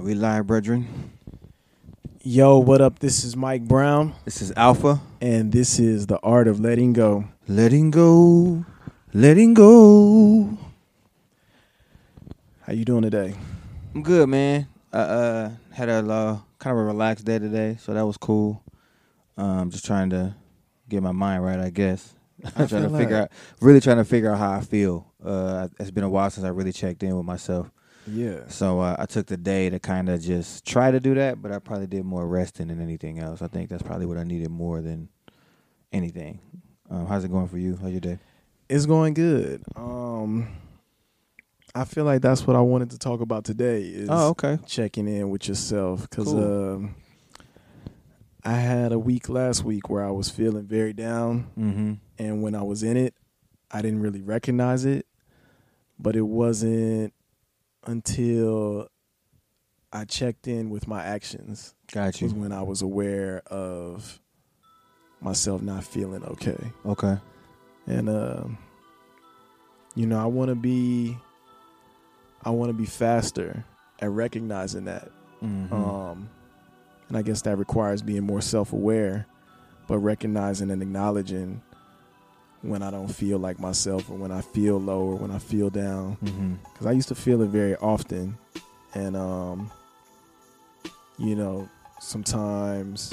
We live, brethren? Yo, what up? This is Mike Brown, This is Alfpha. and this is the art of letting go. Letting go, letting go. How you doing today? I'm good, man. I uh, had a uh, kind of a relaxed day today, so that was cool. Um, just trying to get my mind right, I guess. I trying to figure out, really trying to figure out how I feel. Uh, it's been a while since I really checked in with myself, Yeah. so uh, I took the day to kind of just try to do that. But I probably did more resting than anything else. I think that's probably what I needed more than anything. Um, how's it going for you? How's your day? It's going good. Um I feel like that's what I wanted to talk about today is Oh, okay. checking in with yourself cuz Cool. um I had a week last week where I was feeling very down Mm-hmm. and when I was in it, I didn't really recognize it, but it wasn't until I checked in with my actions Got was you. when I was aware of myself not feeling okay. Okay. And um you know, I want to be I want to be faster at recognizing that. Mm-hmm. Um and I guess that requires being more self-aware, but recognizing and acknowledging when I don't feel like myself or when I feel low or when I feel down mm-hmm. because I used to feel it very often, and um, you know, sometimes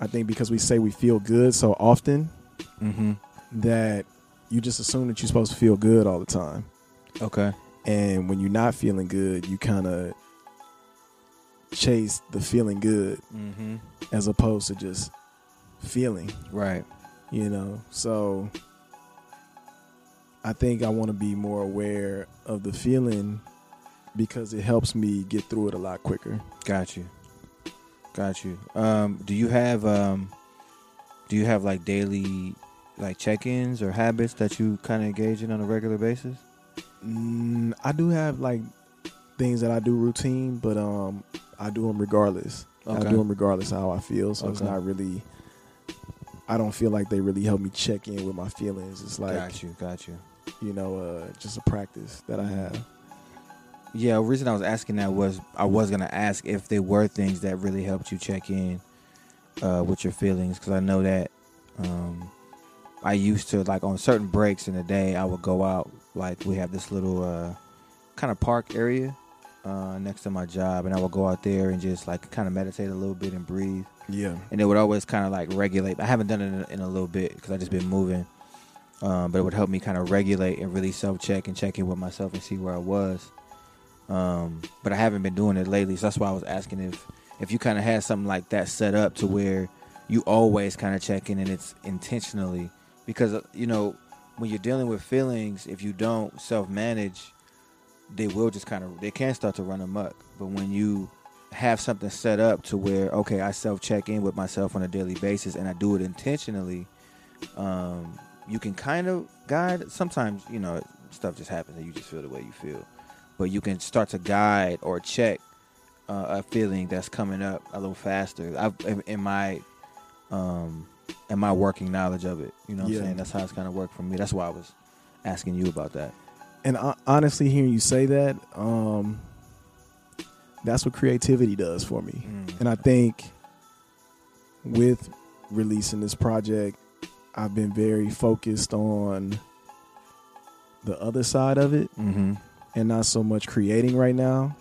I think because we say we feel good so often Mm-hmm. that you just assume that you're supposed to feel good all the time, Okay. and when you're not feeling good, you kind of chase the feeling good Mm-hmm. as opposed to just feeling. Right. You know so i think i want to be more aware of the feeling because it helps me get through it a lot quicker Got you. Got you. Um, do you have um, do you have like daily like check-ins or habits that you kind of engage in on a regular basis? mm, i do have like things that i do routine but um i do them regardless i do them regardless of how i feel so it's not really i don't feel like they really help me check in with my feelings it's like got you. Got you. you know uh just a practice that i have Yeah, the reason I was asking that was I was gonna ask if there were things that really helped you check in uh, with your feelings because I know that um, I used to like on certain breaks in the day I would go out like we have this little uh, kind of park area uh, next to my job and I would go out there and just like kind of meditate a little bit and breathe yeah and it would always kind of like regulate. I haven't done it in a, in a little bit because I just been moving, um, but it would help me kind of regulate and really self check and check in with myself and see where I was. Um, but I haven't been doing it lately, so that's why I was asking if if you kind of had something like that set up to where you always kind of check in and it's intentionally because uh, you know when you're dealing with feelings, if you don't self manage, they will just kind of they can start to run amok. But when you have something set up to where okay, I self check in with myself on a daily basis and I do it intentionally, um, you can kind of guide. Sometimes you know stuff just happens and you just feel the way you feel, but you can start to guide or check uh, a feeling that's coming up a little faster. I've, in, in my um, in my working knowledge of it, you know, what Yeah. I'm saying that's how it's kind of worked for me. That's why I was asking you about that. And honestly hearing you say that um that's what creativity does for me Mm. and i think with releasing this project i've been very focused on the other side of it Mm-hmm. and not so much creating right now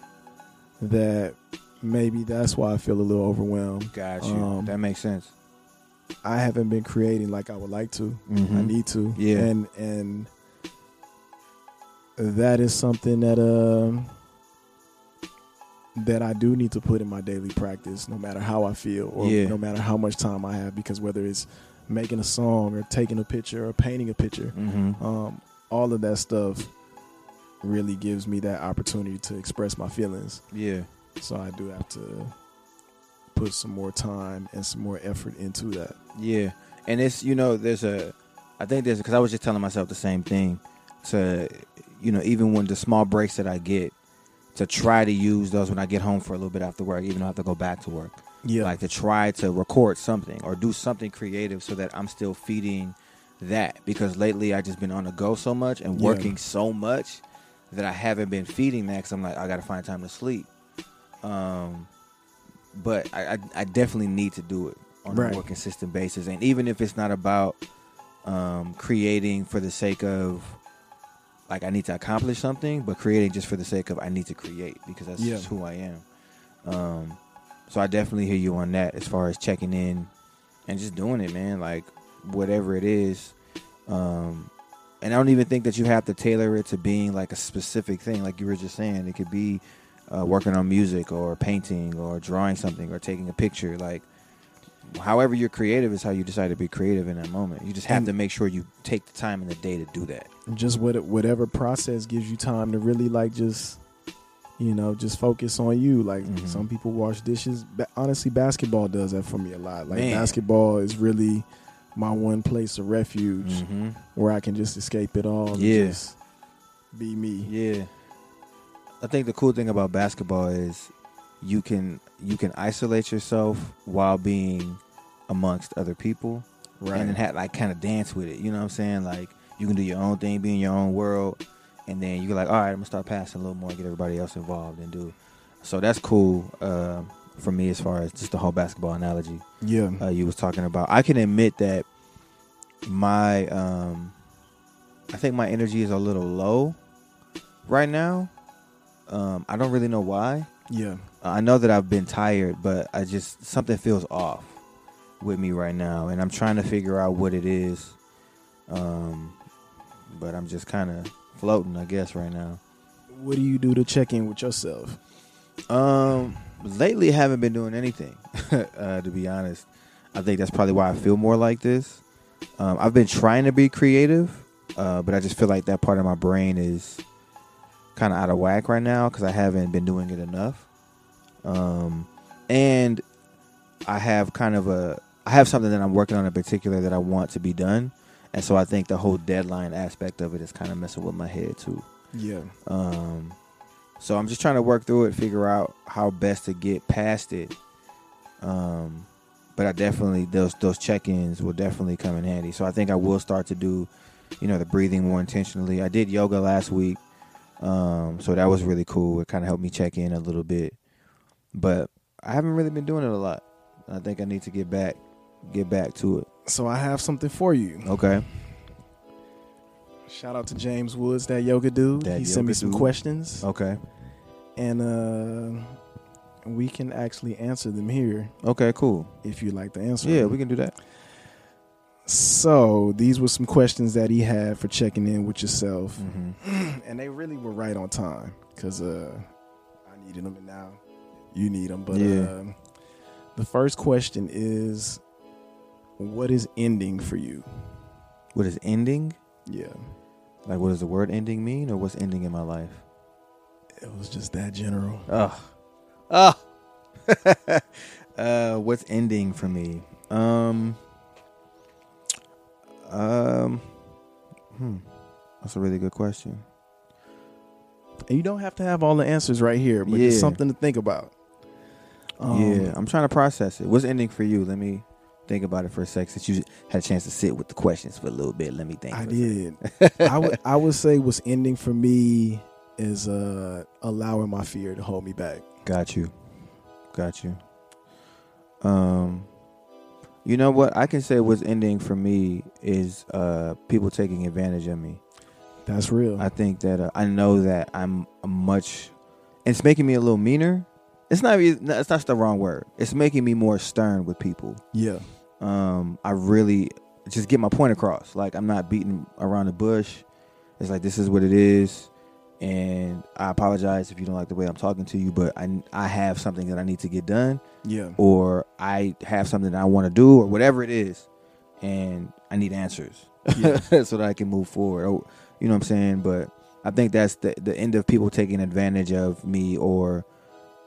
that maybe that's why i feel a little overwhelmed Got you. Um, that makes sense. i haven't been creating like i would like to Mhm. I need to. Yeah. And and that is something that um that I do need to put in my daily practice no matter how I feel or Yeah. no matter how much time I have because whether it's making a song or taking a picture or painting a picture Mm-hmm. um all of that stuff really gives me that opportunity to express my feelings Yeah. so I do have to put some more time and some more effort into that Yeah, and it's you know there's a, I think there's because I was just telling myself the same thing, to you know even when the small breaks that I get, to try to use those when I get home for a little bit after work, even though I have to go back to work, yeah like to try to record something or do something creative so that I'm still feeding that because lately I've just been on the go so much and Yeah. working so much that I haven't been feeding that because I'm like I got to find time to sleep. Um, but I, I, I definitely need to do it on Right. a more consistent basis, and even if it's not about um, creating for the sake of like I need to accomplish something, but creating just for the sake of I need to create because that's Yeah. just who I am. Um, so I definitely hear you on that as far as checking in and just doing it, man. Like whatever it is. Um, and I don't even think that you have to tailor it to being like a specific thing, like you were just saying. It could be uh, working on music or painting or drawing something or taking a picture. Like, however you're creative is how you decide to be creative in that moment. You just have to make sure you take the time in the day to do that. just what whatever process gives you time to really like just you know just focus on you like Mhm. some people wash dishes honestly basketball does that for me a lot like Man. basketball is really my one place of refuge Mm-hmm. where i can just escape it all Yes, Yeah. be me Yeah. I think the cool thing about basketball is you can you can isolate yourself while being amongst other people right and then have like kind of dance with it. You know what I'm saying? Like you can do your own thing, be in your own world, and then you're like, all right, I'm gonna start passing a little more, and get everybody else involved, and do. So that's cool uh, for me as far as just the whole basketball analogy yeah uh, you was talking about. I can admit that my um, I think my energy is a little low right now. Um, I don't really know why. yeah I know that I've been tired, but I just something feels off with me right now, and I'm trying to figure out what it is. Um, but I'm just kind of floating, I guess, right now. what do you do to check in with yourself Um, lately, haven't been doing anything. uh, to be honest, I think that's probably why I feel more like this. Um, I've been trying to be creative, uh, but I just feel like that part of my brain is kind of out of whack right now because I haven't been doing it enough. Um, and I have kind of a I have something that I'm working on in particular that I want to be done, and so I think the whole deadline aspect of it is kind of messing with my head too. yeah Um, so I'm just trying to work through it, figure out how best to get past it. Um, but I definitely those those check-ins will definitely come in handy. So I think I will start to do, you know, the breathing more intentionally. I did yoga last week, um, so that was really cool. It kind of helped me check in a little bit, but I haven't really been doing it a lot. I think I need to get back, get back to it. so i have something for you Okay. shout out to james woods that yoga dude That he sent me some dude. questions Okay. and uh we can actually answer them here Okay. Cool. if you'd like to answer Yeah, we can do that. So these were some questions that he had for checking in with yourself, hmm and they really were right on time because uh, I needed them, and now you need them. But Yeah. uh, the first question is, what is ending for you? What is ending? Yeah, Like, what does the word ending mean, or what's ending in my life? it was just that general. Ugh. Ugh. uh, what's ending for me? Um. Um. Hmm. That's a really good question. And you don't have to have all the answers right here, but Yeah. it's something to think about. Um, yeah, I'm trying to process it. What's ending for you? Let me think about it for a sec. Since you had a chance to sit with the questions for a little bit, let me think. I for a sec. did. I would I would say what's ending for me is uh allowing my fear to hold me back. Got you. Got you. Um you know what? I can say what's ending for me is uh people taking advantage of me. That's real. I think that uh, I know that I'm a much it's making me a little meaner. It's not it's not the wrong word. It's making me more stern with people. yeah. Um I really just get my point across. Like I'm not beating around the bush. It's like this is what it is and I apologize if you don't like the way I'm talking to you, but I I have something that I need to get done Yeah. or I have something that I want to do or whatever it is and I need answers Yeah. so that I can move forward. Or, you know what I'm saying? But I think that's the the end of people taking advantage of me or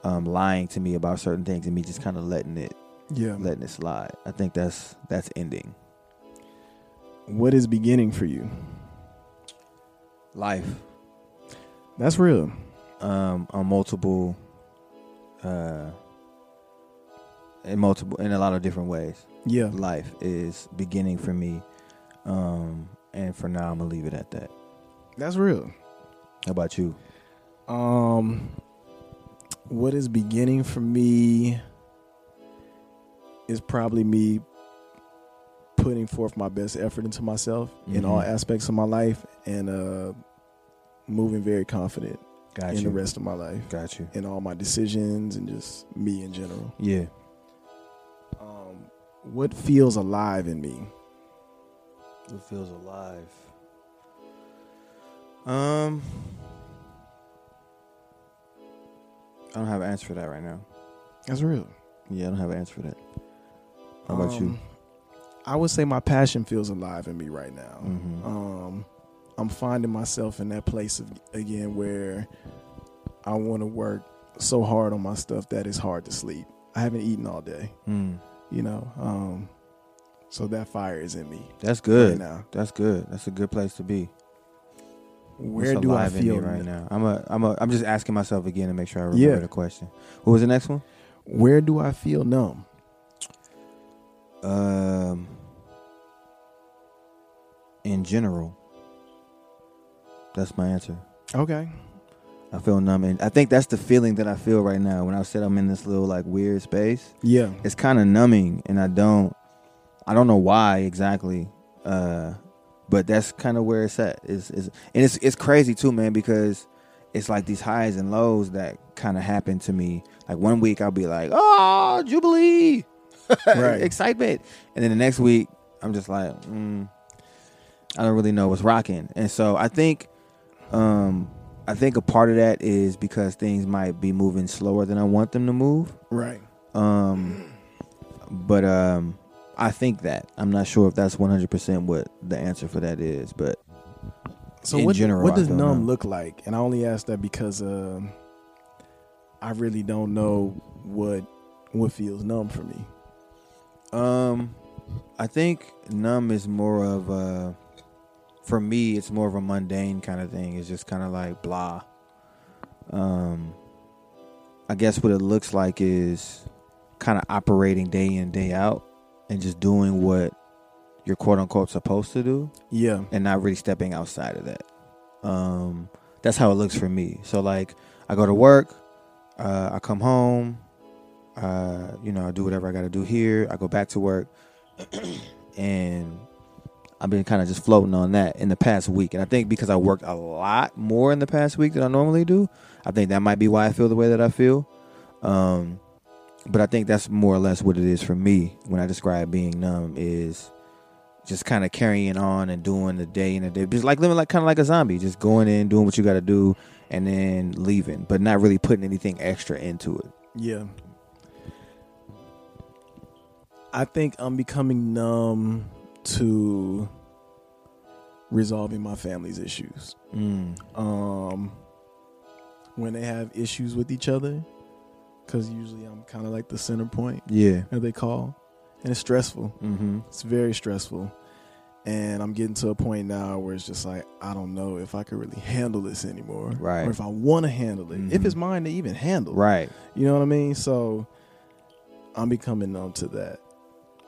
um, lying to me about certain things and me just kind of letting it Yeah. letting it slide. I think that's that's ending. What is beginning for you? Life That's real. um, on multiple uh, in multiple in a lot of different ways. Yeah. life is beginning for me. Um, and for now, I'm gonna leave it at that. That's real. How about you? Um, what is beginning for me is probably me putting forth my best effort into myself in Mhm. all aspects of my life and uh, moving very confident Got in you. the rest of my life Got you. in all my decisions and just me in general. Yeah. Um, what feels alive in me? What feels alive? Um, I don't have an answer for that right now. That's real. Yeah, I don't have an answer for that. How about you? Um, I would say my passion feels alive in me right now. Mhm. Um, I'm finding myself in that place of, again where I want to work so hard on my stuff that it's hard to sleep. I haven't eaten all day, Mm, you know. Um, so that fire is in me that's right good. now. That's good. That's a good place to be. Where do I feel right n- now? I'm a, I'm a, I'm just asking myself again to make sure I remember Yeah. the question. What was the next one? Where do I feel numb? Um, in general, that's my answer. Okay. I feel numb, and I think that's the feeling that I feel right now. When I said I'm in this little like weird space, Yeah. it's kind of numbing, and I don't, I don't know why exactly, uh, but that's kind of where it's at. Is is and it's it's crazy too, man, because it's like these highs and lows that kind of happen to me. Like one week I'll be like, oh, jubilee, Right. excitement, and then the next week I'm just like, mm, I don't really know what's rocking, and so I think, um, I think a part of that is because things might be moving slower than I want them to move. Right. Um, but um, I think that I'm not sure if that's 100 percent what the answer for that is, but So In what, general, what does numb numb. look like? And I only ask that because um, I really don't know what what feels numb for me. um, I think numb is more of a, for me, it's more of a mundane kind of thing. It's just kind of like blah. Um, I guess what it looks like is kind of operating day in day out and just doing what you're quote unquote supposed to do. Yeah. and not really stepping outside of that. Um, that's how it looks for me. So like, I go to work, uh, I come home, uh, you know, I do whatever I got to do here. I go back to work, and I've been kind of just floating on that in the past week. And I think because I worked a lot more in the past week than I normally do, I think that might be why I feel the way that I feel. Um, but I think that's more or less what it is for me when I describe being numb is just kind of carrying on and doing the day in a day, just like living like kind of like a zombie, just going in, doing what you got to do, and then leaving, but not really putting anything extra into it. Yeah. I think I'm becoming numb to resolving my family's issues. Mm. Um, when they have issues with each other, because usually I'm kind of like the center point, Yeah. as they call, and it's stressful. Mm-hmm. It's very stressful. And I'm getting to a point now where it's just like, I don't know if I could really handle this anymore. Right. Or if I want to handle it. If Mhm. it's mine to even handle. Right. You know what I mean? So I'm becoming numb to that.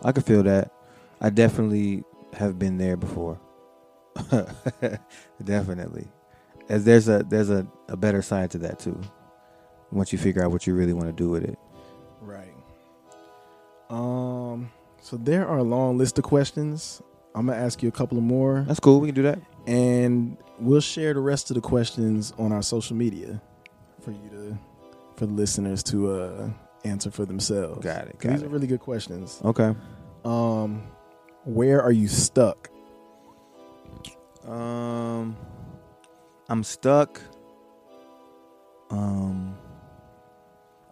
I could feel that. I definitely have been there before. definitely. As there's a there's a, a better side to that too. Once you figure out what you really want to do with it. Right. Um. So there are a long list of questions. I'm gonna ask you a couple of more, That's cool. We can do that. and we'll share the rest of the questions on our social media for you to, for the listeners to uh, answer for themselves. Got it. Got it. These it. are really good questions. Okay. Um, where are you stuck? Um, I'm stuck. Um,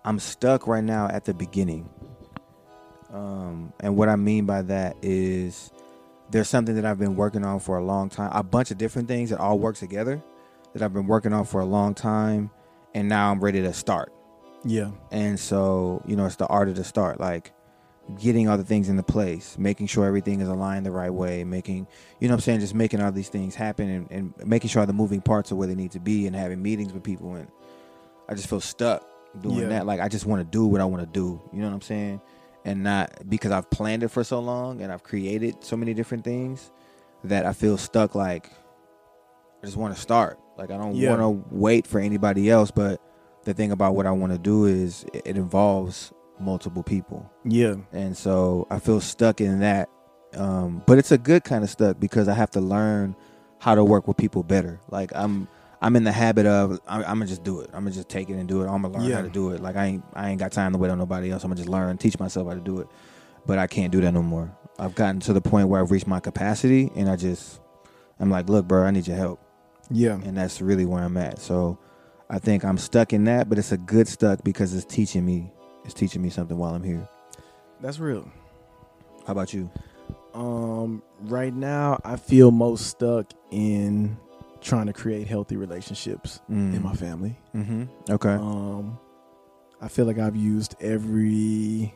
I'm stuck right now at the beginning. Um, and what I mean by that is there's something that I've been working on for a long time. A bunch of different things that all work together that I've been working on for a long time, and now I'm ready to start. Yeah. And so, you know, it's the art of the start, like getting all the things into place, making sure everything is aligned the right way, making, you know what I'm saying, just making all these things happen and, and making sure the moving parts are where they need to be and having meetings with people. And I just feel stuck doing Yeah. that. Like, I just want to do what I want to do. You know what I'm saying? And not because I've planned it for so long and I've created so many different things that I feel stuck. Like, I just want to start. Like I don't Yeah. want to wait for anybody else. But the thing about what I want to do is it, it involves multiple people, Yeah. and so I feel stuck in that. Um, but it's a good kind of stuck because I have to learn how to work with people better. Like I'm. I'm in the habit of I'm, I'm gonna just do it. I'm gonna just take it and do it. I'm gonna learn Yeah. how to do it. Like I ain't I ain't got time to wait on nobody else. I'm gonna just learn, teach myself how to do it. But I can't do that no more. I've gotten to the point where I've reached my capacity, and I just I'm like, look, bro, I need your help, Yeah. and that's really where I'm at. So I think I'm stuck in that, but it's a good stuck because it's teaching me it's teaching me something while I'm here. That's real. How about you? Um, right now, I feel most stuck in trying to create healthy relationships in my family. Mm-hmm. Okay. Um, I feel like I've used every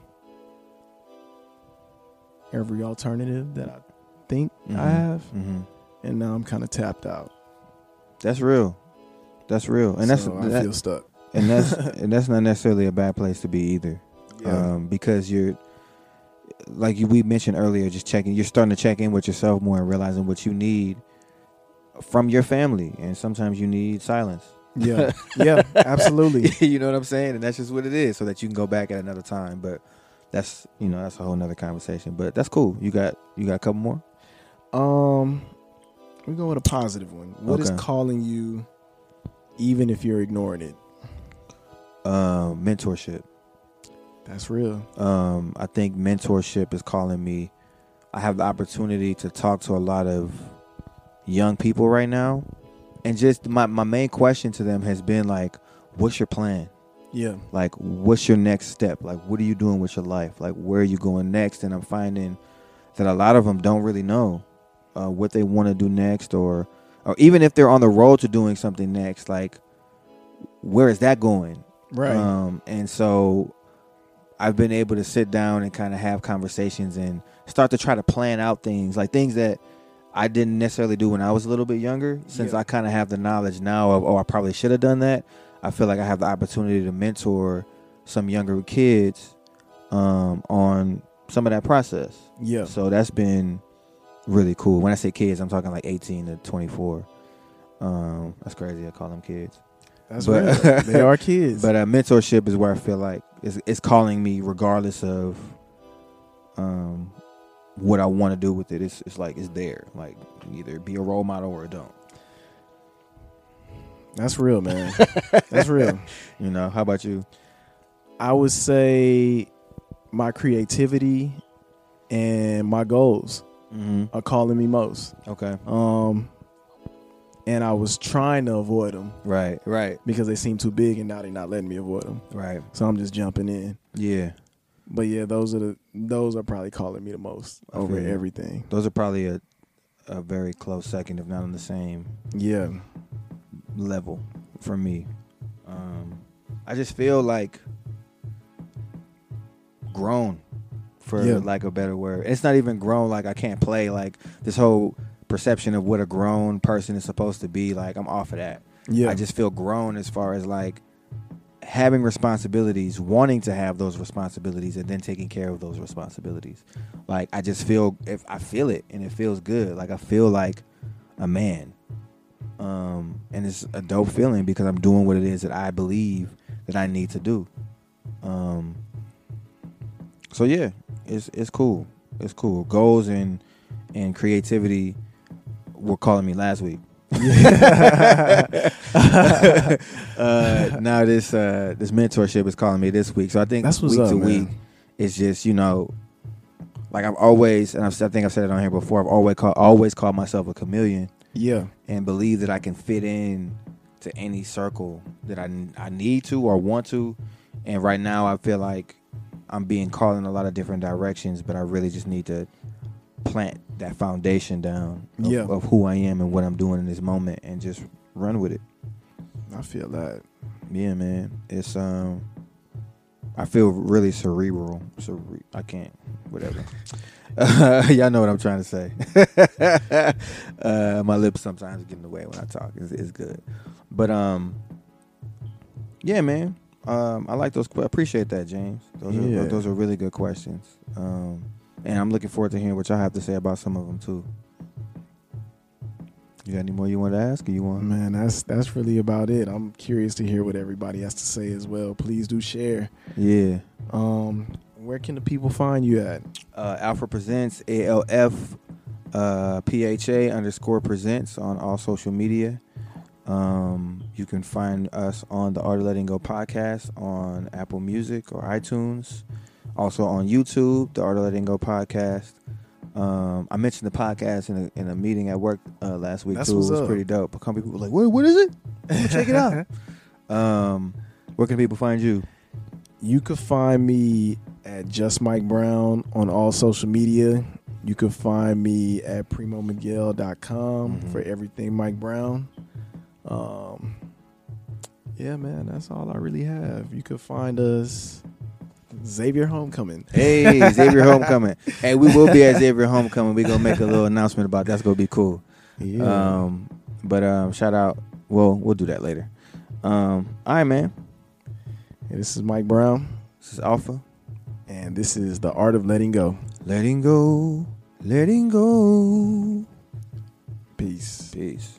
every alternative that I think I Mhm. have, mm-hmm. and now I'm kind of tapped out. That's real. That's real, and that's I that- feel stuck. and that's and that's not necessarily a bad place to be either. um, because you're like we mentioned earlier, just checking. You're starting to check in with yourself more and realizing what you need from your family, and sometimes you need silence. yeah, yeah, absolutely. you know what I'm saying, and that's just what it is, so that you can go back at another time. But that's you know that's a whole nother conversation. But that's cool. You got you got a couple more. Um, we go with a positive one. What is Okay. calling you, even if you're ignoring it? Um, mentorship. That's real. um, I think mentorship is calling me. I have the opportunity to talk to a lot of young people right now, and just my my main question to them has been like, "What's your plan? Yeah, Like, what's your next step? Like, what are you doing with your life? Like, where are you going next?" And I'm finding that a lot of them don't really know uh, what they want to do next, or or even if they're on the road to doing something next, like, where is that going? right. Um, and so I've been able to sit down and kind of have conversations and start to try to plan out things like things that I didn't necessarily do when I was a little bit younger. Since Yeah. I kind of have the knowledge now of, oh, I probably should have done that. I feel like I have the opportunity to mentor some younger kids um, on some of that process. yeah, So that's been really cool. When I say kids, I'm talking like 18 to 24. Um, that's crazy. I call them kids. that's but- they are kids. But uh, mentorship is where I feel like it's, it's calling me, regardless of um, what I want to do with it. It's, it's like it's there. Like either be a role model or don't. that's real, man. that's real. You know. How about you? I would say my creativity and my goals Mm-hmm. are calling me most. Okay. Um, and I was trying to avoid them Right. Right. because they seem too big, and now they're not letting me avoid them. Right. So I'm just jumping in. Yeah. But yeah, those are the those are probably calling me the most I over feel everything. Those are probably a a very close second, if not on the same Yeah, level for me. Um, I just feel like grown, for Yeah. like a better word. It's not even grown like I can't play. Like this whole perception of what a grown person is supposed to be. Like I'm off of that. yeah, I just feel grown as far as like having responsibilities, wanting to have those responsibilities, and then taking care of those responsibilities. Like I just feel if I feel it and it feels good. Like I feel like a man. Um, and it's a dope feeling because I'm doing what it is that I believe that I need to do. Um, so yeah, it's it's cool. It's cool. Goals and and creativity were calling me last week. uh, now this uh, this mentorship is calling me this week. So I think That's what's week up, to man. week, it's just you know, like I've always, and I've, I think I've said it on here before. I've always called always called myself a chameleon yeah, and believe that I can fit in to any circle that I I need to or want to. And right now, I feel like I'm being called in a lot of different directions, but I really just need to plant that foundation down of, Yeah. of who I am and what I'm doing in this moment, and just run with it. I feel that. Yeah, man. It's um, I feel really cerebral. Cere- I can't. Whatever. Uh, y'all know what I'm trying to say. uh, my lips sometimes get in the way when I talk. It's, it's good, but um, yeah, man. Um, I like those. I appreciate that, James. Those Yeah. are those are really good questions. Um, and I'm looking forward to hearing what y'all have to say about some of them too. You got any more you want to ask, or you want? Man, that's that's really about it. I'm curious to hear what everybody has to say as well. Please do share. Yeah. Um, where can the people find you at? Uh, Alfpha presents A L F uh, P H A underscore presents on all social media. Um, you can find us on the Art of Letting Go podcast on Apple Music or iTunes. Also on YouTube, the Art of Letting Go podcast. Um, I mentioned the podcast in a, in a meeting at work uh, last week That's too. It was up. pretty dope. A couple people were like, "What? What is it? Go check it out." Um, where can people find you? You can find me at Just Mike Brown on all social media. You can find me at primomiguel.com Mhm. for everything Mike Brown. Um, yeah, man, that's all I really have. You can find us Xavier Homecoming. Hey, Xavier Homecoming. Hey, we will be at Xavier Homecoming. We're gonna make a little announcement about that. that's gonna be cool. Yeah. Um, but um, shout out. Well, we'll do that later. Um, all right, man. Hey, this is Mike Brown, This is Alfpha. and this is The Art of Letting Go. Letting go, letting go. Peace. Peace.